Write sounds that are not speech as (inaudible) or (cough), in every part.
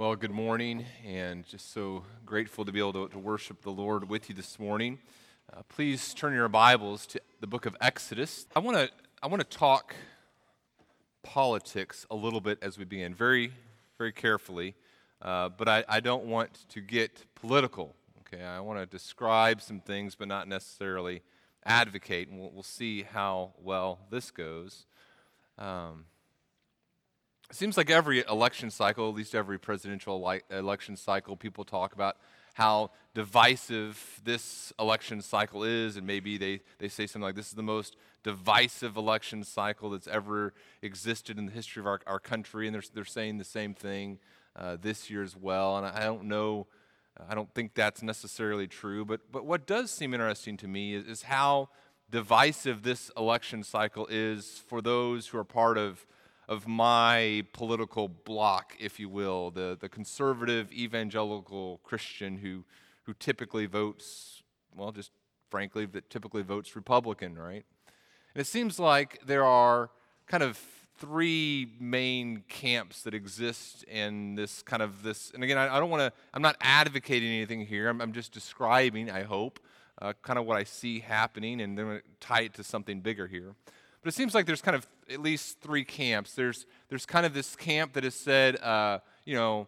Well, good morning, and just so grateful to be able to, to worship the Lord with you this morning. Uh, please turn your Bibles to the book of Exodus. I want to I want to talk politics a little bit as we begin, very very carefully, uh, but I, I don't want to get political. Okay, I want to describe some things, but not necessarily advocate, and we'll, we'll see how well this goes. Um, it seems like every election cycle, at least every presidential election cycle, people talk about how divisive this election cycle is, and maybe they, they say something like this is the most divisive election cycle that's ever existed in the history of our, our country, and they're, they're saying the same thing uh, this year as well. And I don't know, I don't think that's necessarily true, but, but what does seem interesting to me is, is how divisive this election cycle is for those who are part of of my political bloc, if you will, the, the conservative evangelical Christian who, who typically votes, well, just frankly, that typically votes Republican, right? And it seems like there are kind of three main camps that exist in this kind of this. And again, I, I don't want to, I'm not advocating anything here. I'm, I'm just describing, I hope, uh, kind of what I see happening, and then tie it to something bigger here. But it seems like there's kind of at least three camps. There's, there's kind of this camp that has said, uh, you know,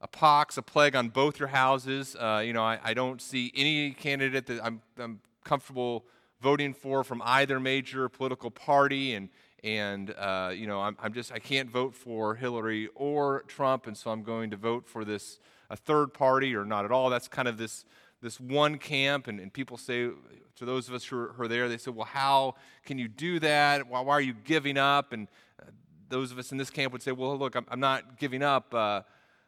a pox, a plague on both your houses. Uh, you know, I, I, don't see any candidate that I'm, I'm, comfortable voting for from either major political party. And, and uh, you know, I'm, I'm, just, I can't vote for Hillary or Trump. And so I'm going to vote for this, a third party or not at all. That's kind of this, this one camp. And, and people say, to those of us who are, who are there, they said, Well, how can you do that? Why, why are you giving up? And uh, those of us in this camp would say, Well, look, I'm, I'm not giving up. Uh,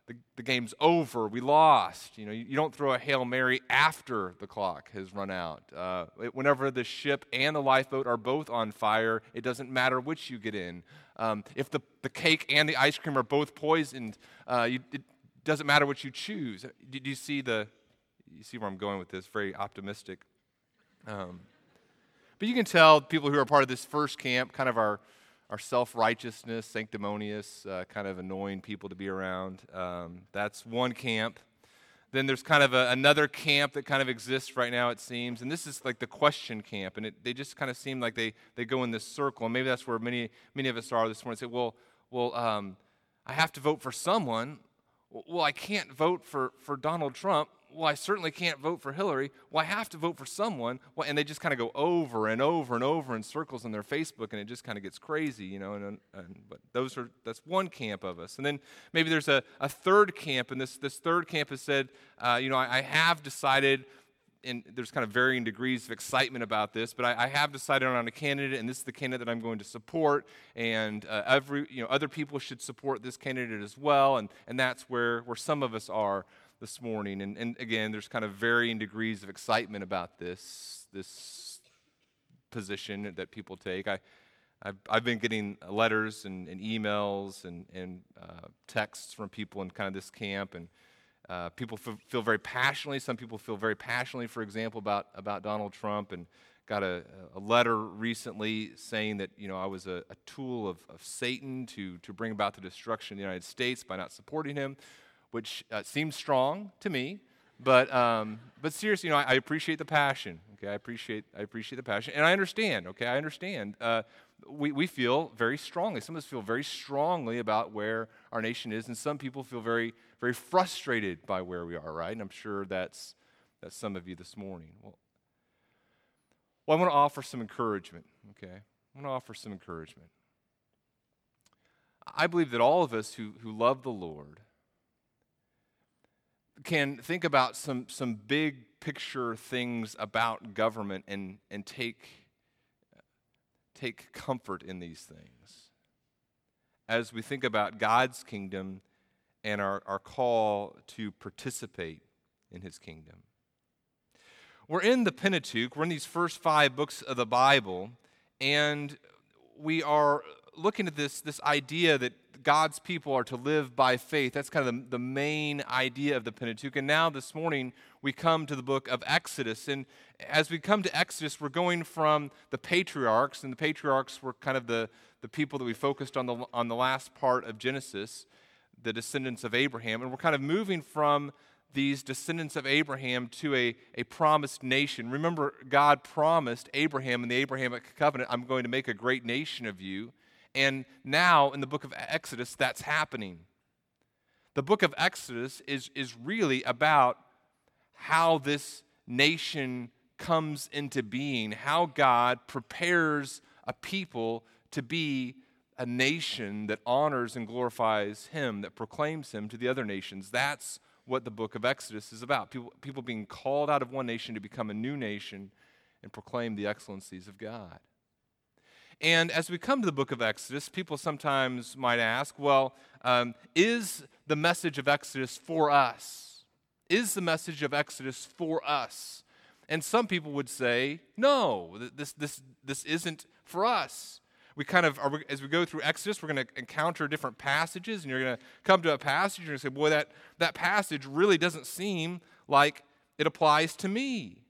the, the, game's over. We lost. You know, you, you, don't throw a Hail Mary after the clock has run out. Uh, whenever the ship and the lifeboat are both on fire, it doesn't matter which you get in. Um, if the, the cake and the ice cream are both poisoned, uh, you, it doesn't matter what you choose. Do, do you see the, you see where I'm going with this? Very optimistic. Um, but you can tell people who are part of this first camp kind of are, are self righteousness, sanctimonious, uh, kind of annoying people to be around. Um, that's one camp. Then there's kind of a, another camp that kind of exists right now, it seems. And this is like the question camp. And it, they just kind of seem like they, they go in this circle. And maybe that's where many, many of us are this morning. Say, well, well um, I have to vote for someone. Well, I can't vote for, for Donald Trump well, I certainly can't vote for Hillary. Well, I have to vote for someone. Well, and they just kind of go over and over and over in circles on their Facebook, and it just kind of gets crazy, you know. And, and, but those are that's one camp of us. And then maybe there's a, a third camp, and this this third camp has said, uh, you know, I, I, have decided. And there's kind of varying degrees of excitement about this, but I, I, have decided on a candidate, and this is the candidate that I'm going to support. And uh, every, you know, other people should support this candidate as well. And, and that's where, where some of us are this morning. And, and again, there's kind of varying degrees of excitement about this, this position that people take. I, I've, I've been getting letters and, and emails and, and uh, texts from people in kind of this camp, and uh, people f- feel very passionately. Some people feel very passionately, for example, about, about Donald Trump, and got a, a letter recently saying that you know I was a, a tool of, of Satan to, to bring about the destruction of the United States by not supporting him which uh, seems strong to me. But, um, but seriously, you know, I, I, appreciate the passion. Okay, I appreciate, I appreciate the passion, and I understand. Okay, I understand. Uh, we, we feel very strongly. Some of us feel very strongly about where our nation is, and some people feel very, very frustrated by where we are. Right, and I'm sure that's that's some of you this morning. Well, well, I want to offer some encouragement. Okay, I want to offer some encouragement. I believe that all of us who, who love the Lord can think about some, some big picture things about government and, and take, take comfort in these things. As we think about God's kingdom and our, our call to participate in his kingdom. We're in the Pentateuch, we're in these first five books of the Bible, and we are looking at this, this idea that God's people are to live by faith. That's kind of the, the main idea of the Pentateuch. And now this morning, we come to the book of Exodus. And as we come to Exodus, we're going from the patriarchs, and the patriarchs were kind of the, the people that we focused on the, on the last part of Genesis. the descendants of Abraham. And we're kind of moving from these descendants of Abraham to a, a promised nation. Remember, God promised Abraham in the Abrahamic covenant, I'm going to make a great nation of you. And now in the book of Exodus, that's happening. The book of Exodus is, is really about how this nation comes into being, how God prepares a people to be a nation that honors and glorifies Him, that proclaims Him to the other nations. That's what the book of Exodus is about. People, people being called out of one nation to become a new nation and proclaim the excellencies of God. And as we come to the book of Exodus, people sometimes might ask, well, um, is the message of Exodus for us? Is the message of Exodus for us? And some people would say, no, this, this, this isn't for us. We kind of, are, as we go through Exodus, we're going to encounter different passages, and you're going to come to a passage and you're going to say, boy, that, that passage really doesn't seem like it applies to me.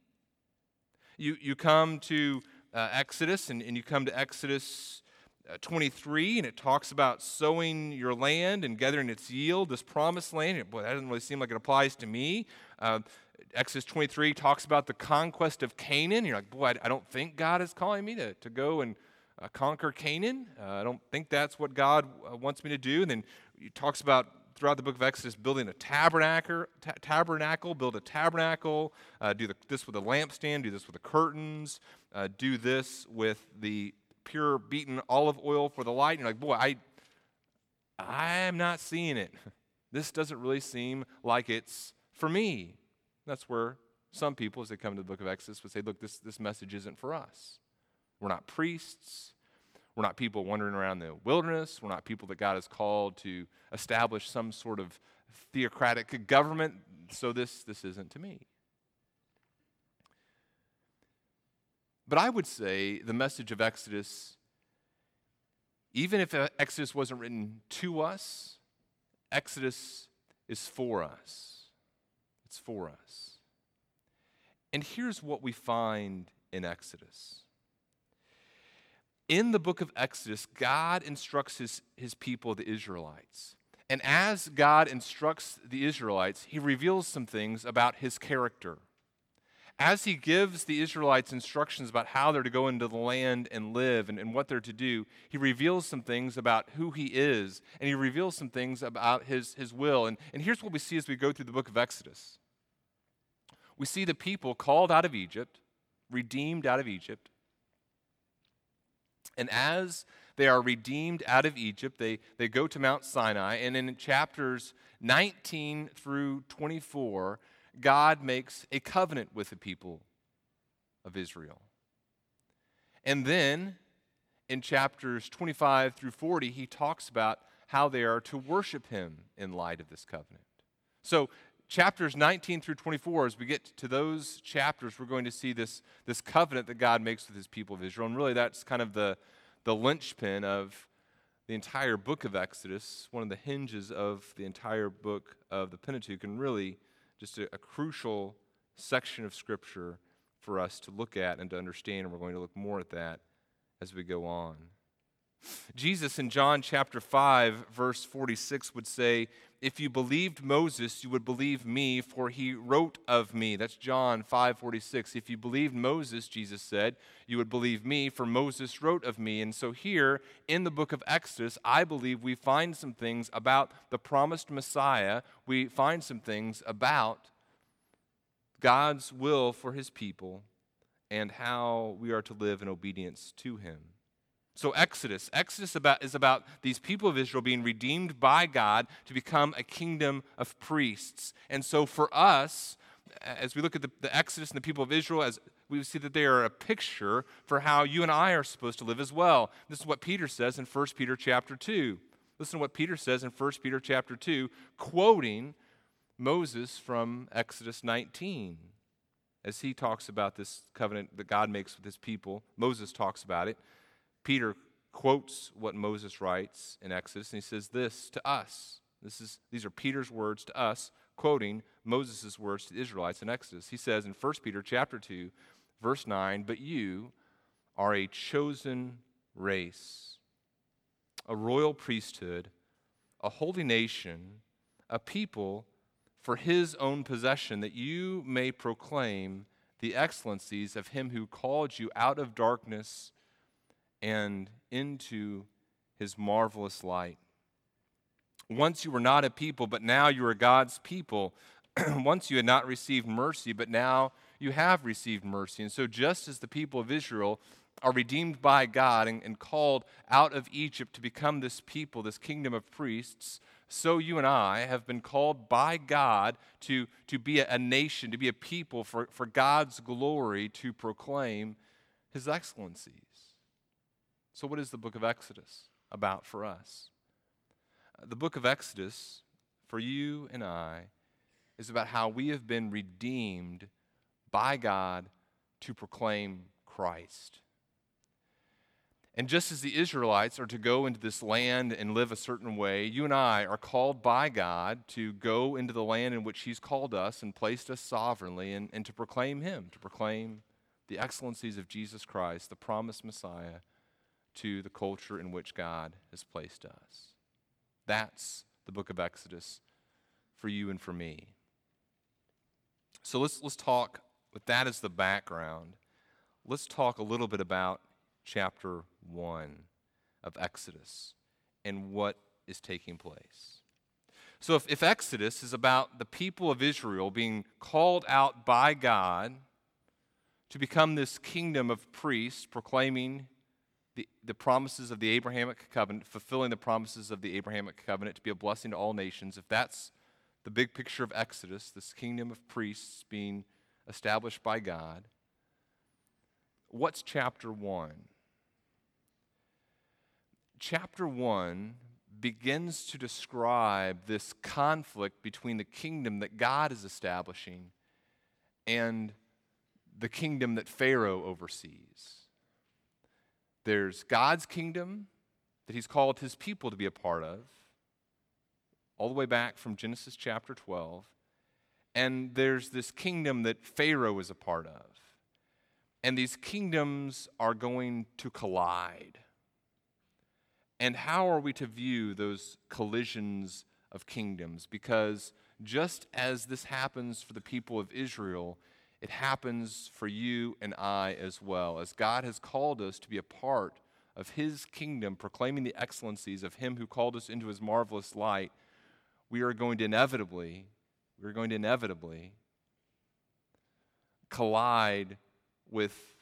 You, you come to uh, Exodus, and, and you come to Exodus uh, 23, and it talks about sowing your land and gathering its yield, this promised land. Boy, that doesn't really seem like it applies to me. Uh, Exodus 23 talks about the conquest of Canaan. You're like, boy, I, I don't think God is calling me to, to go and uh, conquer Canaan. Uh, I don't think that's what God uh, wants me to do. And then he talks about throughout the book of Exodus building a tabernacle, ta- tabernacle build a tabernacle, uh, do the, this with a lampstand, do this with the curtains, uh, do this with the pure beaten olive oil for the light. And you're like, boy, I, I'm not seeing it. (laughs) This doesn't really seem like it's for me. That's where some people, as they come to the book of Exodus, would say, look, this, this message isn't for us. We're not priests. We're not people wandering around the wilderness. We're not people that God has called to establish some sort of theocratic government. So this, this isn't to me. But I would say the message of Exodus, even if Exodus wasn't written to us, Exodus is for us. It's for us. And here's what we find in Exodus. In the book of Exodus, God instructs his, his people, the Israelites. And as God instructs the Israelites, he reveals some things about his character as he gives the Israelites instructions about how they're to go into the land and live and, and what they're to do, he reveals some things about who he is, and he reveals some things about his, his will. And, and here's what we see as we go through the book of Exodus we see the people called out of Egypt, redeemed out of Egypt. And as they are redeemed out of Egypt, they, they go to Mount Sinai. And in chapters 19 through 24, God makes a covenant with the people of Israel. And then in chapters 25 through 40, he talks about how they are to worship him in light of this covenant. So, chapters 19 through 24, as we get to those chapters, we're going to see this, this covenant that God makes with his people of Israel. And really, that's kind of the, the linchpin of the entire book of Exodus, one of the hinges of the entire book of the Pentateuch, and really just a, a crucial section of Scripture for us to look at and to understand, and we're going to look more at that as we go on. Jesus in John chapter 5, verse 46 would say, If you believed Moses, you would believe me, for he wrote of me. That's John 5 46. If you believed Moses, Jesus said, you would believe me, for Moses wrote of me. And so here in the book of Exodus, I believe we find some things about the promised Messiah. We find some things about God's will for his people and how we are to live in obedience to him. So, Exodus. Exodus about, is about these people of Israel being redeemed by God to become a kingdom of priests. And so, for us, as we look at the, the Exodus and the people of Israel, as we see that they are a picture for how you and I are supposed to live as well. This is what Peter says in 1 Peter chapter 2. Listen to what Peter says in 1 Peter chapter 2, quoting Moses from Exodus 19 as he talks about this covenant that God makes with his people. Moses talks about it. Peter quotes what Moses writes in Exodus, and he says this to us. This is, these are Peter's words to us, quoting Moses' words to the Israelites in Exodus. He says in 1 Peter chapter 2, verse 9, But you are a chosen race, a royal priesthood, a holy nation, a people for his own possession, that you may proclaim the excellencies of him who called you out of darkness and into his marvelous light. Once you were not a people, but now you are God's people. (clears throat) Once you had not received mercy, but now you have received mercy. And so, just as the people of Israel are redeemed by God and, and, called out of Egypt to become this people, this kingdom of priests, so you and I have been called by God to, to be a, a nation, to be a people for, for God's glory, to proclaim his excellencies. So, what is the book of Exodus about for us? Uh, the book of Exodus, for you and I, is about how we have been redeemed by God to proclaim Christ. And just as the Israelites are to go into this land and live a certain way, you and I are called by God to go into the land in which He's called us and placed us sovereignly and, and to proclaim Him, to proclaim the excellencies of Jesus Christ, the promised Messiah, to the culture in which God has placed us. That's the book of Exodus for you and for me. So let's, let's talk, with that as the background, let's talk a little bit about chapter 1 of Exodus and what is taking place. So, if, if Exodus is about the people of Israel being called out by God to become this kingdom of priests proclaiming the, the promises of the Abrahamic covenant, fulfilling the promises of the Abrahamic covenant to be a blessing to all nations, if that's the big picture of Exodus, this kingdom of priests being established by God, what's chapter 1? chapter 1 begins to describe this conflict between the kingdom that God is establishing and the kingdom that Pharaoh oversees. There's God's kingdom that he's called his people to be a part of, all the way back from Genesis chapter 12. And there's this kingdom that Pharaoh is a part of. And these kingdoms are going to collide. And how are we to view those collisions of kingdoms? Because just as this happens for the people of Israel, it happens for you and I as well. As God has called us to be a part of His kingdom, proclaiming the excellencies of Him who called us into His marvelous light, we are going to inevitably, we're going to inevitably collide with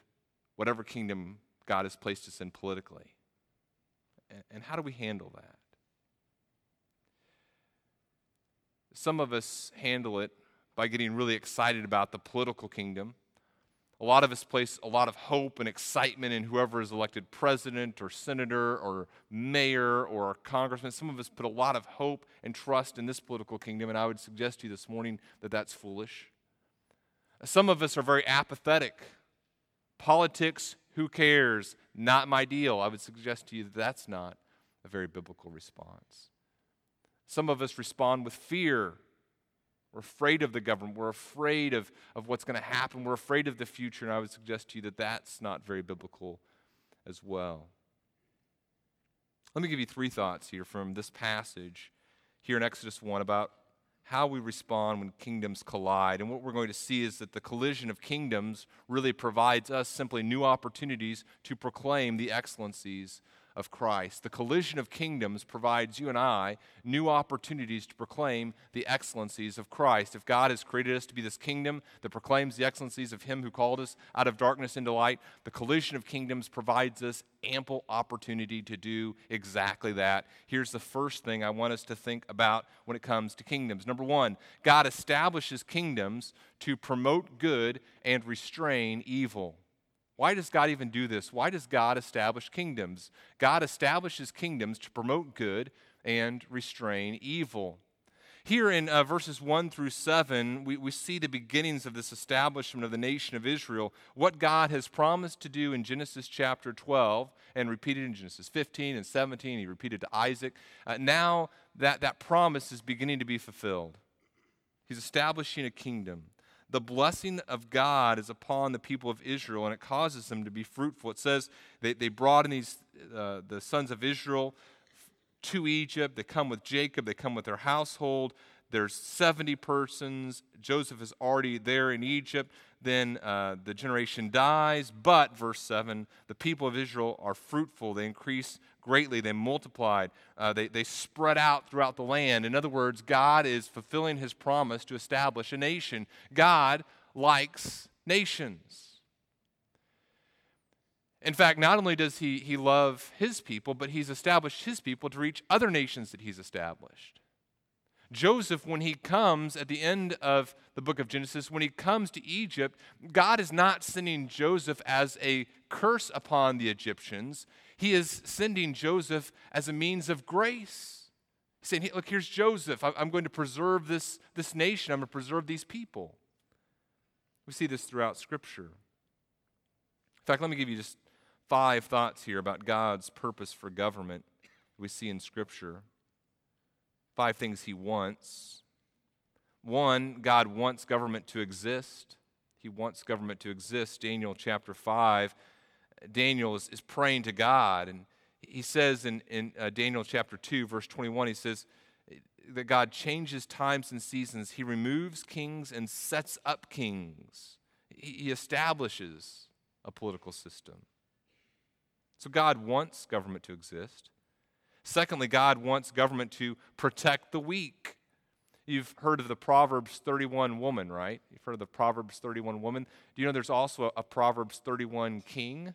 whatever kingdom God has placed us in politically. And how do we handle that? Some of us handle it by getting really excited about the political kingdom. A lot of us place a lot of hope and excitement in whoever is elected president or senator or mayor or congressman. Some of us put a lot of hope and trust in this political kingdom, and I would suggest to you this morning that that's foolish. Some of us are very apathetic. Politics who cares? Not my deal. I would suggest to you that that's not a very biblical response. Some of us respond with fear. We're afraid of the government. We're afraid of, of what's going to happen. We're afraid of the future. And I would suggest to you that that's not very biblical as well. Let me give you three thoughts here from this passage here in Exodus 1 about how we respond when kingdoms collide. And what we're going to see is that the collision of kingdoms really provides us simply new opportunities to proclaim the excellencies of Christ. The collision of kingdoms provides you and I new opportunities to proclaim the excellencies of Christ. If God has created us to be this kingdom that proclaims the excellencies of Him who called us out of darkness into light, the collision of kingdoms provides us ample opportunity to do exactly that. Here's the first thing I want us to think about when it comes to kingdoms. Number one, God establishes kingdoms to promote good and restrain evil. Why does God even do this? Why does God establish kingdoms? God establishes kingdoms to promote good and restrain evil. Here in uh, verses 1 through 7, we, we see the beginnings of this establishment of the nation of Israel. What God has promised to do in Genesis chapter 12 and repeated in Genesis 15 and 17, he repeated to Isaac. Uh, now that, that promise is beginning to be fulfilled. He's establishing a kingdom the blessing of God is upon the people of Israel, and it causes them to be fruitful. It says they, they brought in these, uh, the sons of Israel to Egypt. They come with Jacob, they come with their household. There's 70 persons. Joseph is already there in Egypt. Then uh, the generation dies. But, verse 7, the people of Israel are fruitful. They increase greatly. They multiplied. Uh, they, they spread out throughout the land. In other words, God is fulfilling his promise to establish a nation. God likes nations. In fact, not only does he, he love his people, but he's established his people to reach other nations that he's established. Joseph, when he comes at the end of the book of Genesis, when he comes to Egypt, God is not sending Joseph as a curse upon the Egyptians. He is sending Joseph as a means of grace. He's saying, Look, here's Joseph. I'm going to preserve this, this nation, I'm going to preserve these people. We see this throughout Scripture. In fact, let me give you just five thoughts here about God's purpose for government we see in Scripture. Five things He wants. One, God wants government to exist. He wants government to exist. Daniel chapter 5, Daniel is, is praying to God, and he says in, in uh, Daniel chapter 2, verse 21, he says that God changes times and seasons. He removes kings and sets up kings. He, he establishes a political system. So God wants government to exist. Secondly, God wants government to protect the weak. You've heard of the Proverbs 31 woman, right? You've heard of the Proverbs 31 woman. Do you know there's also a, a Proverbs 31 king?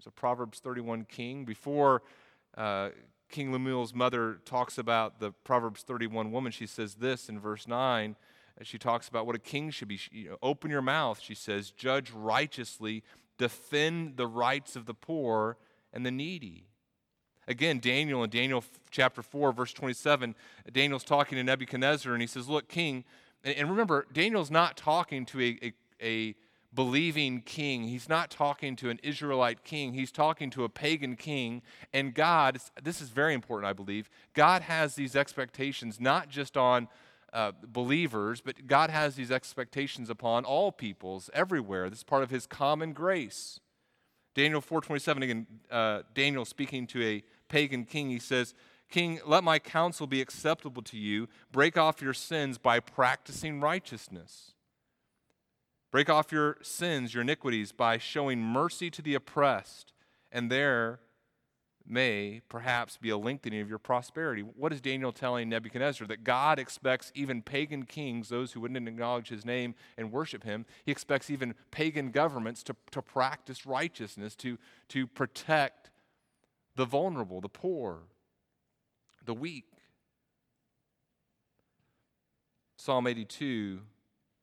There's a Proverbs 31 king. Before uh, King Lemuel's mother talks about the Proverbs 31 woman, she says this in verse 9. She talks about what a king should be. You know, Open your mouth, she says, judge righteously, defend the rights of the poor and the needy. Again, Daniel in Daniel chapter 4, verse 27, Daniel's talking to Nebuchadnezzar and he says, Look, king, and, remember, Daniel's not talking to a, a, a believing king. He's not talking to an Israelite king. He's talking to a pagan king. And God, this is very important, I believe, God has these expectations not just on uh, believers, but God has these expectations upon all peoples everywhere. This is part of His common grace. Daniel 4:27 again, uh, Daniel speaking to a pagan king, he says, "King, let my counsel be acceptable to you. Break off your sins by practicing righteousness. Break off your sins, your iniquities by showing mercy to the oppressed, and there may perhaps be a lengthening of your prosperity. What is Daniel telling Nebuchadnezzar? That God expects even pagan kings, those who wouldn't acknowledge his name and worship him, he expects even pagan governments to, to practice righteousness, to, to protect the vulnerable, the poor, the weak. Psalm 82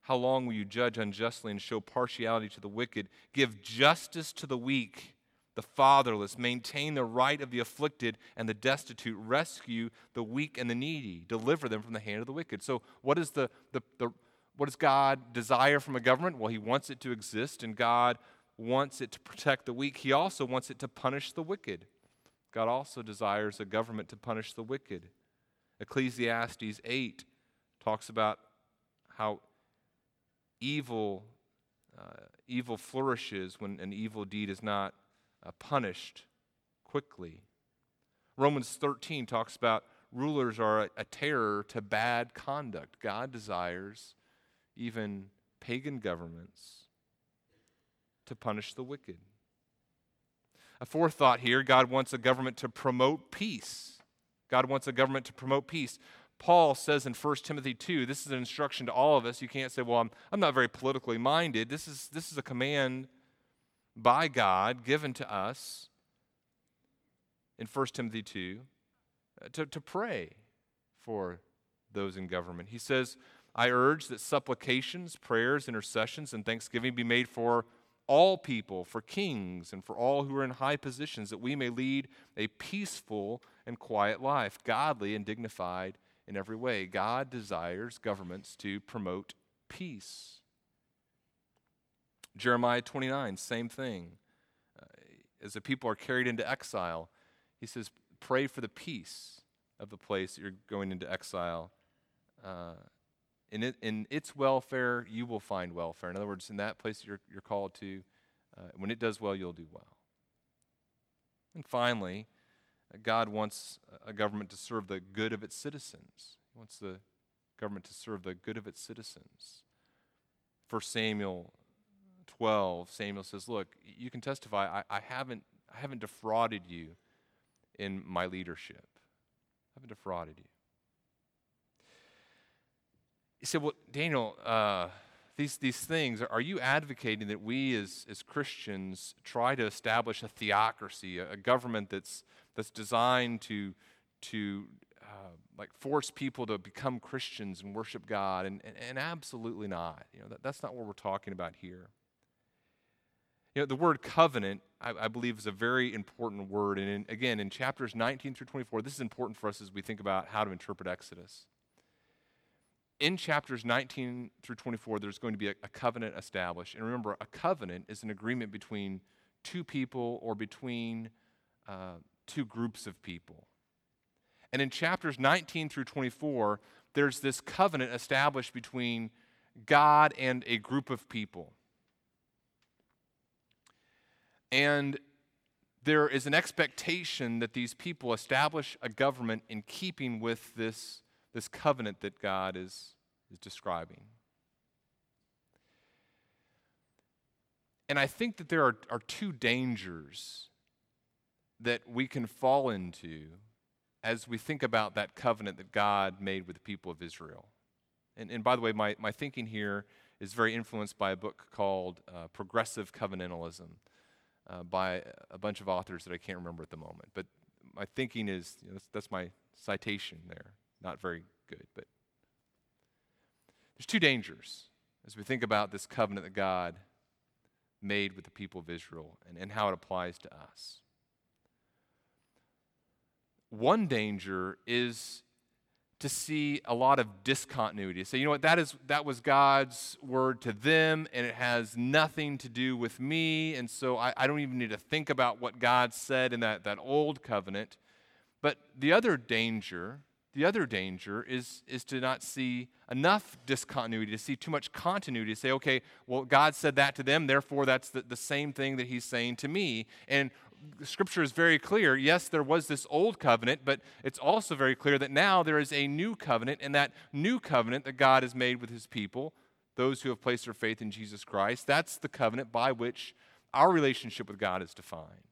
How long will you judge unjustly and show partiality to the wicked? Give justice to the weak the fatherless, maintain the right of the afflicted and the destitute, rescue the weak and the needy, deliver them from the hand of the wicked. So, what is the, the, the what does God desire from a government? Well, He wants it to exist, and God wants it to protect the weak. He also wants it to punish the wicked. God also desires a government to punish the wicked. Ecclesiastes 8 talks about how evil, uh, evil flourishes when an evil deed is not uh, punished quickly. Romans 13 talks about rulers are a, a terror to bad conduct. God desires even pagan governments to punish the wicked. A fourth thought here God wants a government to promote peace. God wants a government to promote peace. Paul says in 1 Timothy 2, this is an instruction to all of us. You can't say, well, I'm, I'm not very politically minded. This is, this is a command by God given to us in 1 Timothy 2 uh, to, to pray for those in government. He says, I urge that supplications, prayers, intercessions, and thanksgiving be made for all people, for kings, and for all who are in high positions, that we may lead a peaceful and quiet life, godly and dignified in every way. God desires governments to promote peace. Jeremiah 29, same thing. Uh, as the people are carried into exile, he says, Pray for the peace of the place that you're going into exile. Uh, in, it, in its welfare, you will find welfare. In other words, in that place you're, you're called to, uh, when it does well, you'll do well. And finally, God wants a government to serve the good of its citizens. He wants the government to serve the good of its citizens. 1 Samuel 12, Samuel says, Look, you can testify, I, I, haven't, I haven't defrauded you in my leadership. I haven't defrauded you. He said, Well, Daniel, uh, these, these things, are you advocating that we as, as Christians try to establish a theocracy, a, a government that's, that's designed to, to uh, like force people to become Christians and worship God? And, and, and absolutely not. You know, that, that's not what we're talking about here. You know, the word covenant, I, I believe, is a very important word. And in, again, in chapters 19 through 24, this is important for us as we think about how to interpret Exodus in chapters 19 through 24, there's going to be a, a, covenant established. And remember, a covenant is an agreement between two people or between uh, two groups of people. And in chapters 19 through 24, there's this covenant established between God and a group of people. And there is an expectation that these people establish a government in keeping with this this covenant that God is, is describing. And I think that there are, are two dangers that we can fall into as we think about that covenant that God made with the people of Israel. And, and by the way, my, my thinking here is very influenced by a book called uh, Progressive Covenantalism uh, by a bunch of authors that I can't remember at the moment. But my thinking is you know, that's, that's my citation there not very good. But there's two dangers as we think about this covenant that God made with the people of Israel and, and how it applies to us. One danger is to see a lot of discontinuity. Say, you know what, that is that was God's word to them, and it has nothing to do with me, and so I, I don't even need to think about what God said in that, that old covenant. But the other danger the other danger is, is to not see enough discontinuity, to see too much continuity, to say, okay, well, God said that to them, therefore that's the, the same thing that He's saying to me. And Scripture is very clear. Yes, there was this old covenant, but it's also very clear that now there is a new covenant, and that new covenant that God has made with His people, those who have placed their faith in Jesus Christ, that's the covenant by which our relationship with God is defined.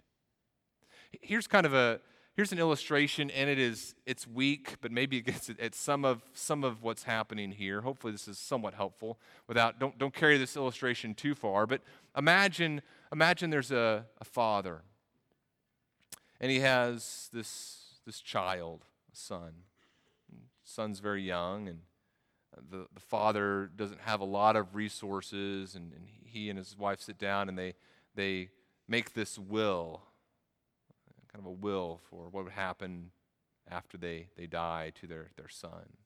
Here's kind of a here's an illustration and it is it's weak but maybe it gets at some of some of what's happening here. Hopefully this is somewhat helpful without don't don't carry this illustration too far but imagine imagine there's a, a father and he has this this child a son. Son's very young and the, the father doesn't have a lot of resources and, and he and his wife sit down and they they make this will kind of a will for what would happen after they, they die to their, their son.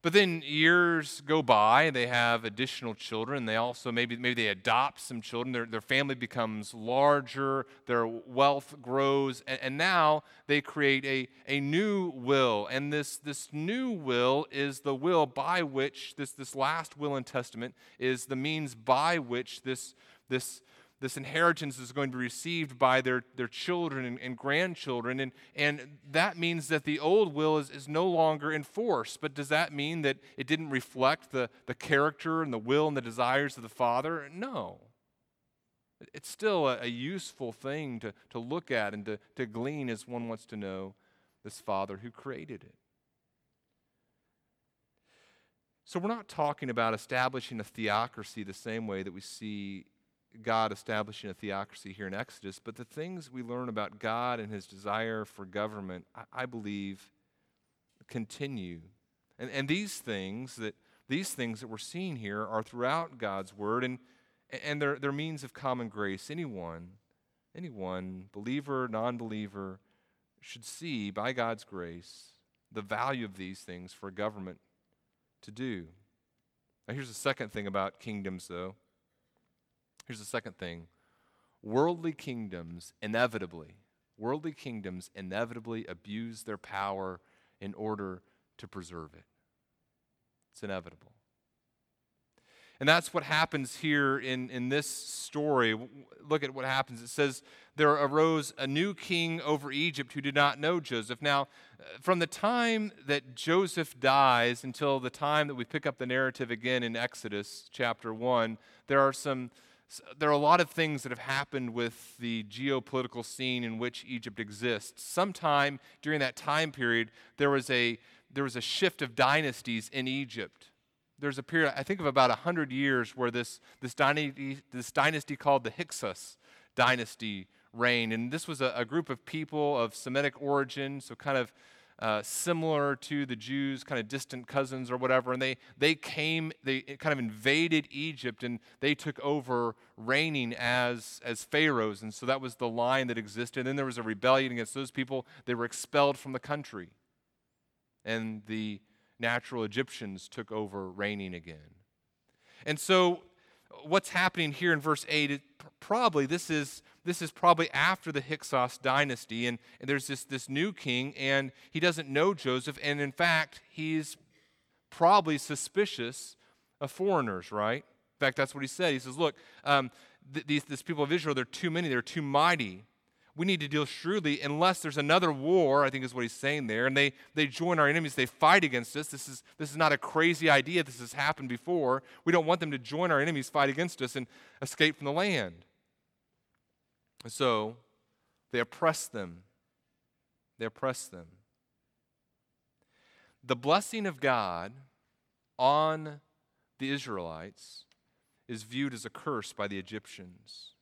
But then years go by, they have additional children. They also maybe maybe they adopt some children. Their, their family becomes larger, their wealth grows, and, and now they create a, a new will. And this, this new will is the will by which this, this last will and testament is the means by which this, this this inheritance is going to be received by their, their children and, and, grandchildren. And, and that means that the old will is, is no longer in force. But does that mean that it didn't reflect the, the character and the will and the desires of the Father? No. It's still a, a useful thing to, to look at and to, to glean as one wants to know this Father who created it. So, we're not talking about establishing a theocracy the same way that we see God establishing a theocracy here in Exodus, but the things we learn about God and his desire for government, I, I believe, continue. And, and these things that these things that we're seeing here are throughout God's word, and, and they're, they're means of common grace. Anyone, anyone, believer, non believer, should see by God's grace the value of these things for government to do. Now, here's the second thing about kingdoms, though. Here's the second thing worldly kingdoms inevitably, worldly kingdoms inevitably abuse their power in order to preserve it. It's inevitable. And that's what happens here in, in this story. Look at what happens. It says, There arose a new king over Egypt who did not know Joseph. Now, uh, from the time that Joseph dies until the time that we pick up the narrative again in Exodus chapter 1, there are some. There are a lot of things that have happened with the geopolitical scene in which Egypt exists. Sometime during that time period, there was a, there was a shift of dynasties in Egypt there's a period, I think of about 100 years, where this, this, dynasty, this dynasty called the Hyksos dynasty reigned. And this was a, a group of people of Semitic origin, so kind of uh, similar to the Jews, kind of distant cousins or whatever. And they, they came, they kind of invaded Egypt and they took over reigning as, as pharaohs. And so that was the line that existed. And then there was a rebellion against those people. They were expelled from the country. And the natural Egyptians took over reigning again. And so what's happening here in verse 8 it, probably this is this is probably after the Hyksos dynasty and, and there's this this new king and he doesn't know Joseph and in fact he's probably suspicious of foreigners right in fact that's what he said he says look um, th- these, these people of Israel they're too many they're too mighty we need to deal shrewdly unless there's another war, I think is what he's saying there. And they, they join our enemies, they fight against us. This is, this is not a crazy idea. This has happened before. We don't want them to join our enemies, fight against us, and escape from the land. So they oppress them. They oppress them. The blessing of God on the Israelites is viewed as a curse by the Egyptians.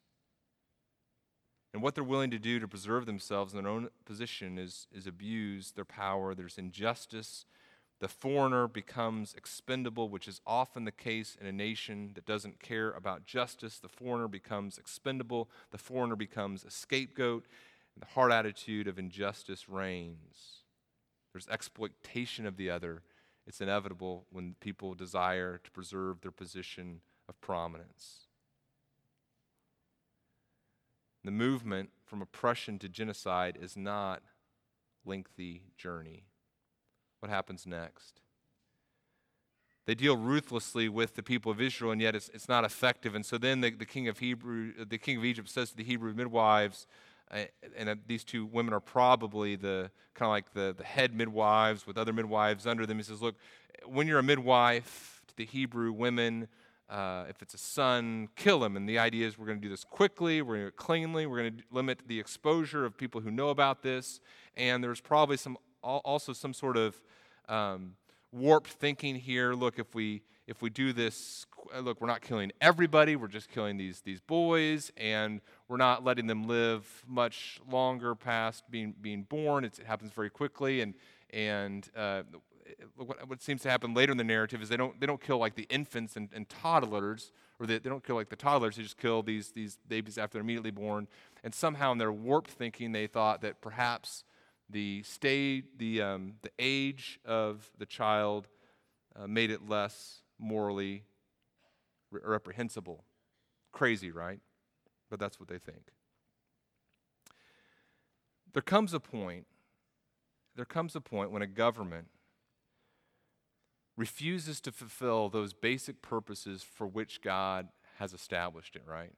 And what they're willing to do to preserve themselves in their own position is, is abuse their power. There's injustice. The foreigner becomes expendable, which is often the case in a nation that doesn't care about justice. The foreigner becomes expendable. The foreigner becomes a scapegoat. And the hard attitude of injustice reigns. There's exploitation of the other. It's inevitable when people desire to preserve their position of prominence. The movement from oppression to genocide is not lengthy journey. What happens next? They deal ruthlessly with the people of Israel, and yet it's, it's not effective. And so then the, the king of Hebrew, the king of Egypt says to the Hebrew midwives, uh, and uh, these two women are probably the kind of like the, the head midwives with other midwives under them. He says, Look, when you're a midwife to the Hebrew women, uh, if it's a son, kill him. And the idea is we're going to do this quickly, we're going to do it cleanly, we're going to limit the exposure of people who know about this. And there's probably some also some sort of um, warped thinking here. Look, if we if we do this, look, we're not killing everybody. We're just killing these these boys, and we're not letting them live much longer past being being born. It's, it happens very quickly, and and uh, what, what, seems to happen later in the narrative is they don't, they don't kill like the infants and, and toddlers, or they, they don't kill like the toddlers, they just kill these, these babies after they're immediately born. And somehow in their warped thinking, they thought that perhaps the, stay, the, um, the age of the child uh, made it less morally re- reprehensible. Crazy, right? But that's what they think. There comes a point, there comes a point when a government refuses to fulfill those basic purposes for which God has established it, right?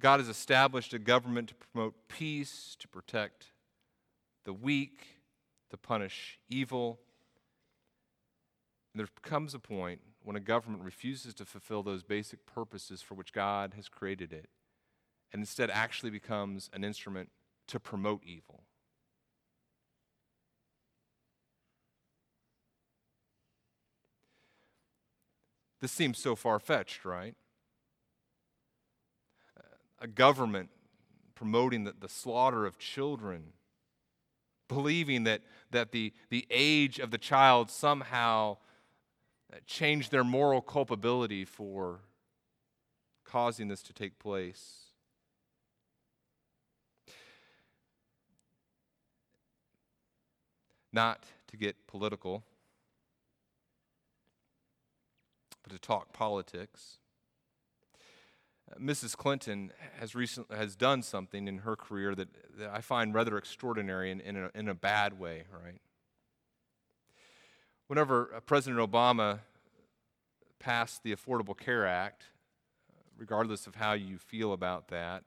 God has established a government to promote peace, to protect the weak, to punish evil. And there comes a point when a government refuses to fulfill those basic purposes for which God has created it, and instead actually becomes an instrument to promote evil. This seems so far fetched, right? A government promoting the, the slaughter of children, believing that, that the, the age of the child somehow changed their moral culpability for causing this to take place. Not to get political, but to talk politics. Mrs. Clinton has recently has done something in her career that, that I find rather extraordinary in, in, a, in a bad way, right? Whenever uh, President Obama passed the Affordable Care Act, regardless of how you feel about that,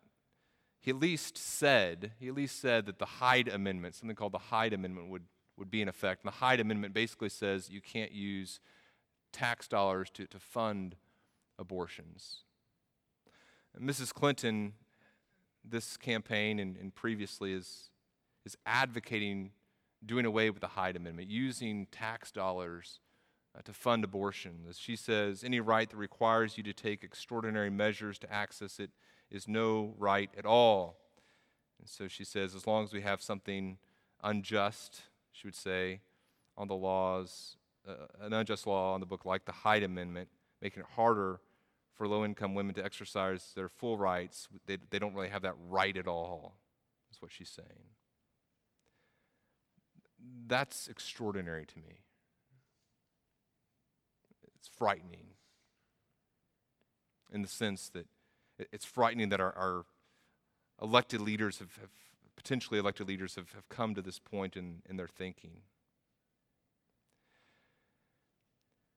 he at least said, he at least said that the Hyde Amendment, something called the Hyde Amendment, would, would be in effect. And the Hyde Amendment basically says you can't use tax dollars to, to fund abortions. Mrs. Clinton, this campaign and, and previously, is, is advocating doing away with the Hyde Amendment, using tax dollars uh, to fund abortion. As she says, any right that requires you to take extraordinary measures to access it is no right at all. And so she says, as long as we have something unjust, she would say, on the laws, uh, an unjust law on the book like the Hyde Amendment, making it harder for low income women to exercise their full rights, they, they don't really have that right at all, is what she's saying. That's extraordinary to me. It's frightening in the sense that it's frightening that our, our elected leaders have, have, potentially elected leaders have, have come to this point in, in their thinking.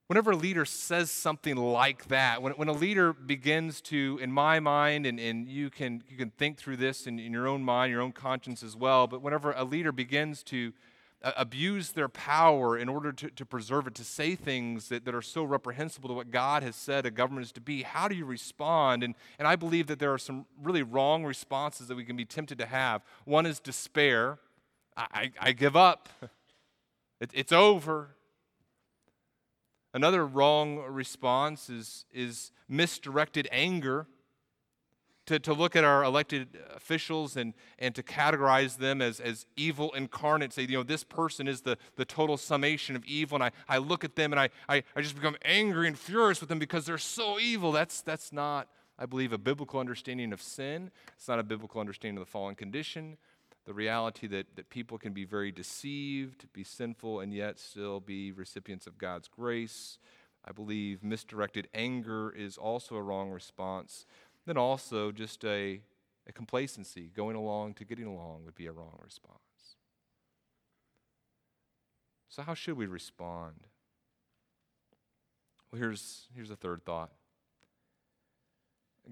Whenever a leader says something like that, when, when a leader begins to, in my mind, and, and you, can, you can think through this in, in your own mind, your own conscience as well, but whenever a leader begins to uh, abuse their power in order to, to preserve it, to say things that, that are so reprehensible to what God has said a government is to be, how do you respond? And, and I believe that there are some really wrong responses that we can be tempted to have. One is despair. I, I, I give up, (laughs) it, it's over. Another wrong response is, is misdirected anger to, to look at our elected officials and, and to categorize them as, as evil incarnate, say, you know, this person is the, the total summation of evil. And I, I look at them and I, I, I just become angry and furious with them because they're so evil. That's, that's not, I believe, a biblical understanding of sin. It's not a biblical understanding of the fallen condition. The reality that, that people can be very deceived, be sinful, and yet still be recipients of God's grace. I believe misdirected anger is also a wrong response then also, just a, a complacency, going along to getting along, would be a wrong response. So, how should we respond? Well, here's, here's a third thought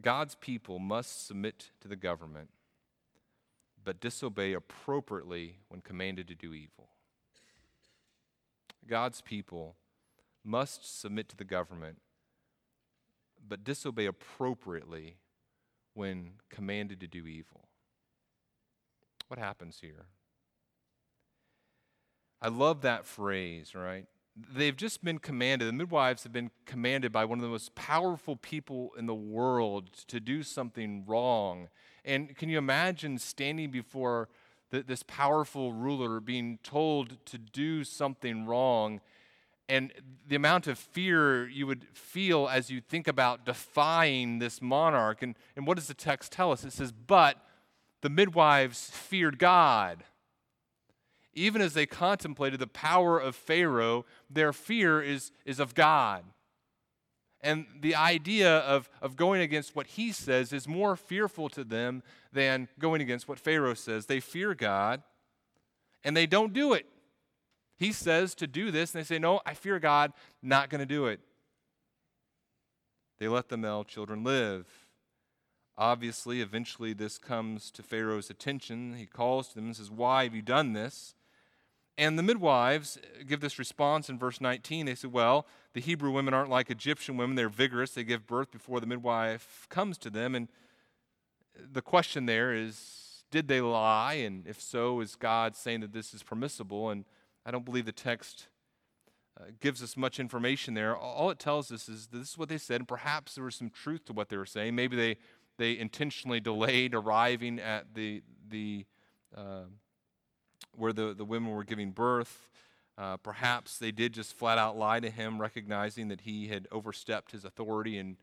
God's people must submit to the government, but disobey appropriately when commanded to do evil. God's people must submit to the government, but disobey appropriately when commanded to do evil. What happens here? I love that phrase, right? They've just been commanded, the midwives have been commanded by one of the most powerful people in the world to do something wrong. And can you imagine standing before the, this powerful ruler being told to do something wrong and the amount of fear you would feel as you think about defying this monarch. And, and what does the text tell us? It says, But the midwives feared God. Even as they contemplated the power of Pharaoh, their fear is, is of God. And the idea of, of going against what he says is more fearful to them than going against what Pharaoh says. They fear God and they don't do it. He says to do this, and they say, No, I fear God, not going to do it. They let the male children live. Obviously, eventually, this comes to Pharaoh's attention. He calls to them and says, Why have you done this? And the midwives give this response in verse 19. They say, Well, the Hebrew women aren't like Egyptian women. They're vigorous. They give birth before the midwife comes to them. And the question there is, Did they lie? And if so, is God saying that this is permissible? And I don't believe the text uh, gives us much information there. All it tells us is this is what they said, and perhaps there was some truth to what they were saying. Maybe they, they intentionally delayed arriving at the, the, uh, where the, the women were giving birth. Uh, perhaps they did just flat out lie to him, recognizing that he had overstepped his authority and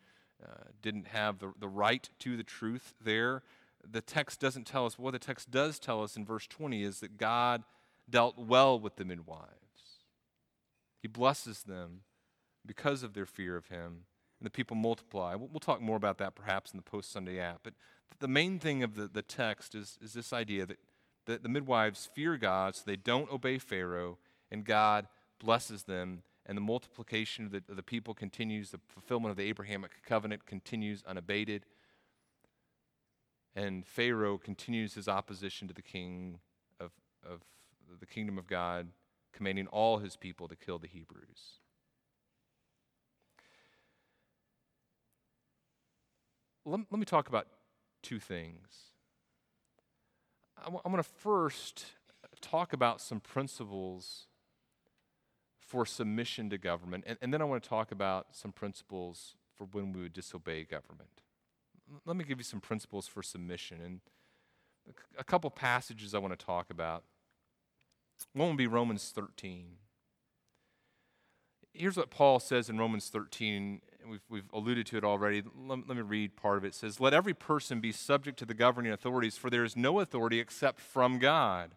uh, didn't have the, the right to the truth there. The text doesn't tell us. What the text does tell us in verse 20 is that God dealt well with the midwives. He blesses them because of their fear of him, and the people multiply. We'll, talk more about that perhaps in the post Sunday app. But the main thing of the, the text is, is this idea that the, the midwives fear God, so they don't obey Pharaoh, and God blesses them, and the multiplication of the, of the people continues, the fulfillment of the Abrahamic covenant continues unabated. And Pharaoh continues his opposition to the king of, of the kingdom of God, commanding all his people to kill the Hebrews. Let, let me talk about two things. I'm, I'm going to first talk about some principles for submission to government, and, and then I want to talk about some principles for when we would disobey government. Let me give you some principles for submission and a couple passages I want to talk about. One would be Romans 13. Here's what Paul says in Romans 13 we've, we've alluded to it already. Let, let me read part of it. It says, Let every person be subject to the governing authorities, for there is no authority except from God.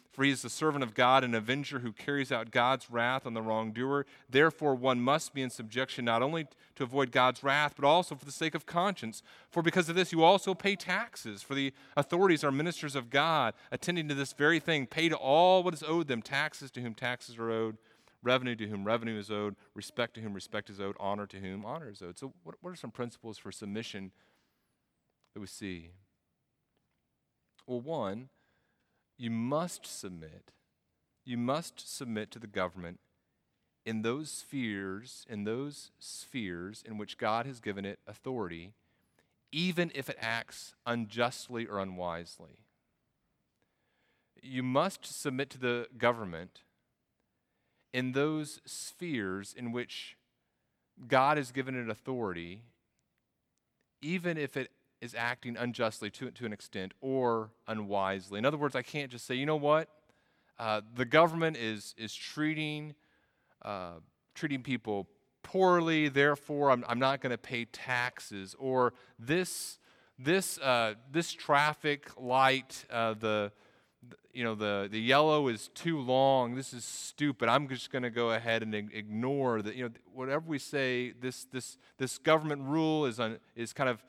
For he is the servant of God, an avenger who carries out God's wrath on the wrongdoer. Therefore, one must be in subjection not only to avoid God's wrath, but also for the sake of conscience. For because of this, you also pay taxes. For the authorities are ministers of God, attending to this very thing. Pay to all what is owed them taxes to whom taxes are owed, revenue to whom revenue is owed, respect to whom respect is owed, honor to whom honor is owed. So, what, what are some principles for submission that we see? Well, one, you must submit. You must submit to the government in those spheres, in those spheres in which God has given it authority, even if it acts unjustly or unwisely. You must submit to the government in those spheres in which God has given it authority, even if it is acting unjustly to, to an extent or unwisely. In other words, I can't just say, you know what? Uh, the government is, is treating, uh, treating people poorly, therefore I'm, I'm not going to pay taxes. Or this, this, uh, this traffic light, uh, the, you know, the, the yellow is too long. This is stupid. I'm just going to go ahead and ignore that. You know, whatever we say, this, this, this government rule is, un, is kind of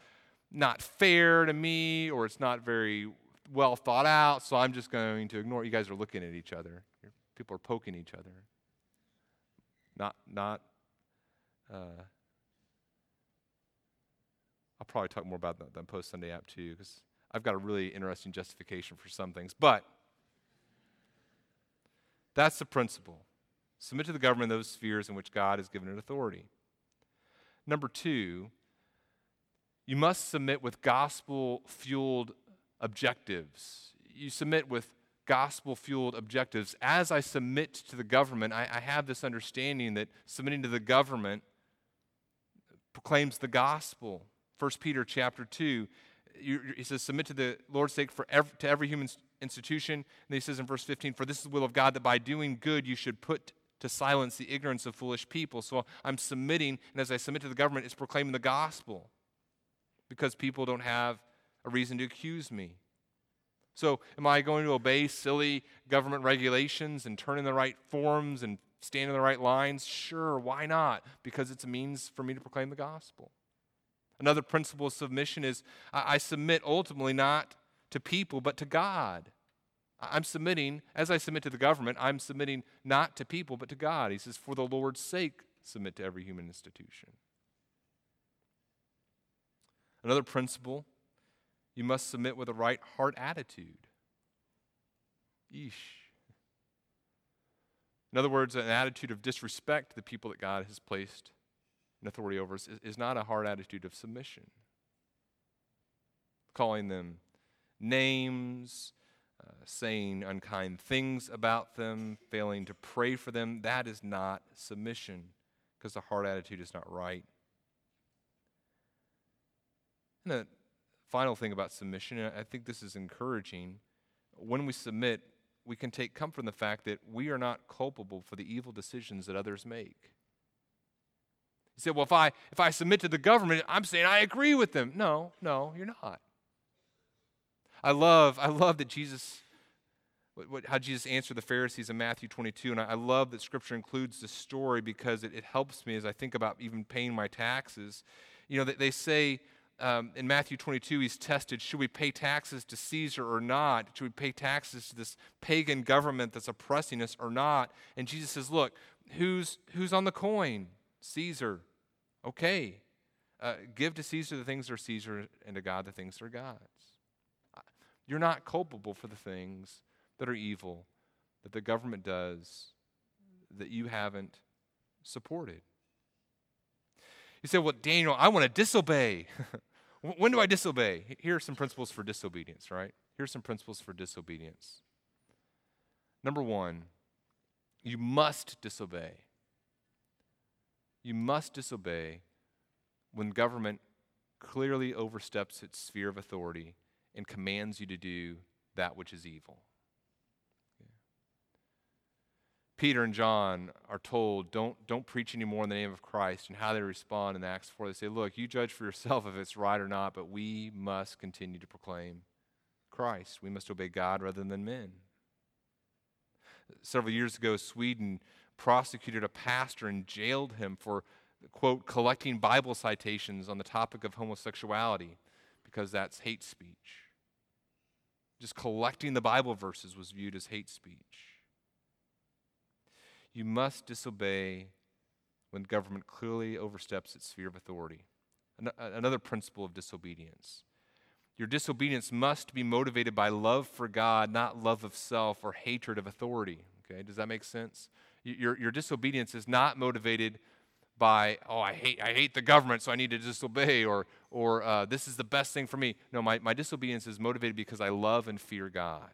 not fair to me or it's not very well thought out, so I'm just going to ignore it. You guys are looking at each other. People are poking each other. Not, not, uh, I'll probably talk more about that, that post Sunday app too, because I've got a really interesting justification for some things. But that's the principle. Submit to the government those spheres in which God has given it authority. Number two, you must submit with gospel fueled objectives. You submit with gospel fueled objectives. As I submit to the government, I, I, have this understanding that submitting to the government proclaims the gospel. 1 Peter chapter 2, he says, Submit to the Lord's sake for every, to every human institution. And he says in verse 15, For this is the will of God that by doing good you should put to silence the ignorance of foolish people. So I'm submitting, and as I submit to the government, it's proclaiming the gospel because people don't have a reason to accuse me. So, am I going to obey silly government regulations and turn in the right forms and stand in the right lines? Sure, why not? Because it's a means for me to proclaim the gospel. Another principle of submission is I, I submit ultimately not to people, but to God. I'm submitting, as I submit to the government, I'm submitting not to people, but to God. He says, For the Lord's sake, submit to every human institution. Another principle you must submit with a right heart attitude. Yeesh. In other words, an attitude of disrespect to the people that God has placed in authority over us is, not a hard attitude of submission. Calling them names, uh, saying unkind things about them, failing to pray for them, that is not submission because the heart attitude is not right. And the final thing about submission, and I think this is encouraging, when we submit, we can take comfort in the fact that we are not culpable for the evil decisions that others make. You say, well, if I, if I submit to the government, I'm saying I agree with them. No, no, you're not. I love, I love that Jesus, what, what, how Jesus answered the Pharisees in Matthew 22. And I, I love that Scripture includes this story because it, it, helps me as I think about even paying my taxes. You know, they, they say um, in Matthew 22, he's tested should we pay taxes to Caesar or not? Should we pay taxes to this pagan government that's oppressing us or not? And Jesus says, look, who's, who's on the coin? Caesar. Okay. Uh, give to Caesar the things that are Caesar and to God the things that are God's. You're not culpable for the things that are evil that the government does that you haven't supported. You say, Well, Daniel, I want to disobey. (laughs) when do I disobey? Here are some principles for disobedience, right? Here are some principles for disobedience. Number one, you must disobey. You must disobey when government clearly oversteps its sphere of authority and commands you to do that which is evil. Peter and John are told, don't, don't preach anymore in the name of Christ. And how they respond in Acts 4, they say, Look, you judge for yourself if it's right or not, but we must continue to proclaim Christ. We must obey God rather than men. Several years ago, Sweden prosecuted a pastor and jailed him for, quote, collecting Bible citations on the topic of homosexuality because that's hate speech. Just collecting the Bible verses was viewed as hate speech. You must disobey when government clearly oversteps its sphere of authority. Another principle of disobedience. Your disobedience must be motivated by love for God, not love of self or hatred of authority. Okay, does that make sense? Your, your disobedience is not motivated by, oh, I hate, I hate the government, so I need to disobey, or, or uh, this is the best thing for me. No, my, my disobedience is motivated because I love and fear God.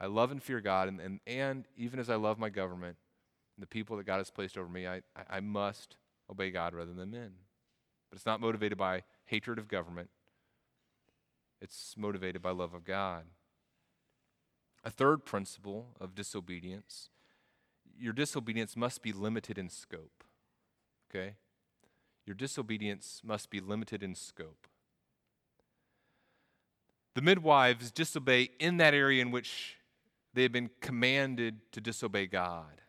I love and fear God, and, and, and even as I love my government and the people that God has placed over me, I, I, I must obey God rather than men. But it's not motivated by hatred of government, it's motivated by love of God. A third principle of disobedience your disobedience must be limited in scope. Okay? Your disobedience must be limited in scope. The midwives disobey in that area in which they have been commanded to disobey God.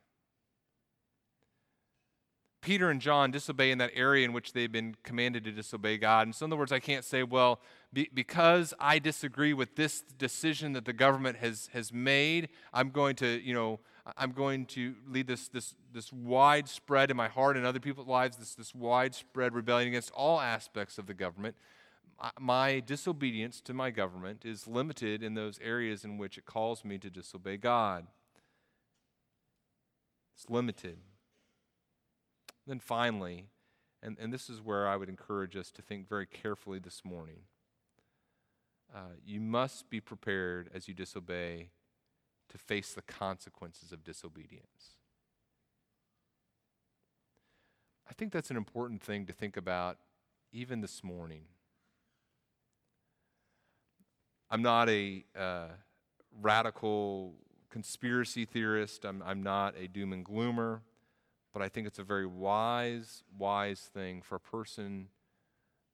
Peter and John disobey in that area in which they've been commanded to disobey God. And so, in other words, I can't say, well, be, because I disagree with this decision that the government has, has made, I'm going to, you know, I'm going to lead this, this, this widespread in my heart and other people's lives, this, this widespread rebellion against all aspects of the government my disobedience to my government is limited in those areas in which it calls me to disobey God. It's limited. Then finally, and, and this is where I would encourage us to think very carefully this morning. Uh, you must be prepared as you disobey to face the consequences of disobedience. I think that's an important thing to think about even this morning. I'm not a uh, radical conspiracy theorist. I'm, I'm not a doom and gloomer. But I think it's a very wise, wise thing for a person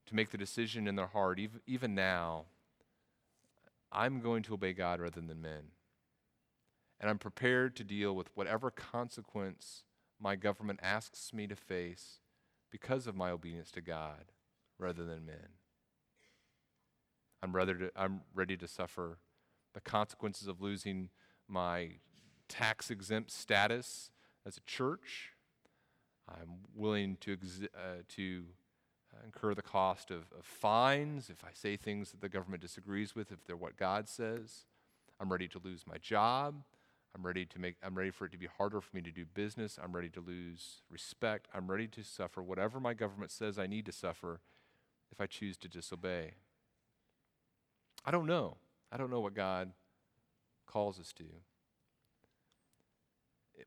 to make the decision in their heart, even, even now, I'm going to obey God rather than men. And I'm prepared to deal with whatever consequence my government asks me to face because of my obedience to God rather than men. I'm, rather to, I'm ready to suffer the consequences of losing my tax exempt status as a church. I'm willing to, exi- uh, to incur the cost of, of, fines if I say things that the government disagrees with, if they're what God says. I'm ready to lose my job. I'm ready to make I'm ready for it to be harder for me to do business. I'm ready to lose respect. I'm ready to suffer whatever my government says I need to suffer if I choose to disobey. I don't know. I don't know what God calls us to,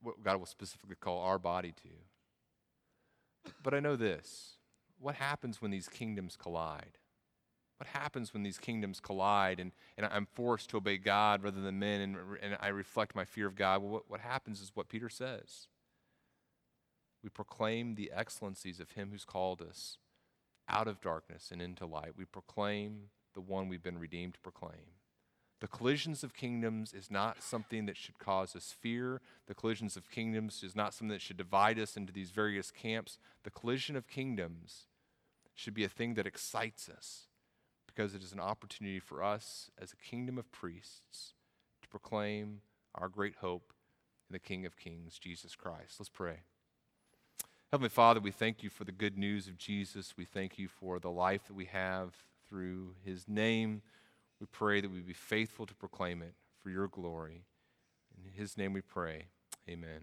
what God will specifically call our body to. But I know this what happens when these kingdoms collide? What happens when these kingdoms collide and, and I'm forced to obey God rather than men and, and I reflect my fear of God? Well, what, what happens is what Peter says We proclaim the excellencies of Him who's called us out of darkness and into light. We proclaim the one we've been redeemed to proclaim. The collisions of kingdoms is not something that should cause us fear. The collisions of kingdoms is not something that should divide us into these various camps. The collision of kingdoms should be a thing that excites us because it is an opportunity for us as a kingdom of priests to proclaim our great hope in the King of Kings, Jesus Christ. Let's pray. Heavenly Father, we thank you for the good news of Jesus. We thank you for the life that we have through his name. We pray that we be faithful to proclaim it for your glory. In his name we pray. Amen.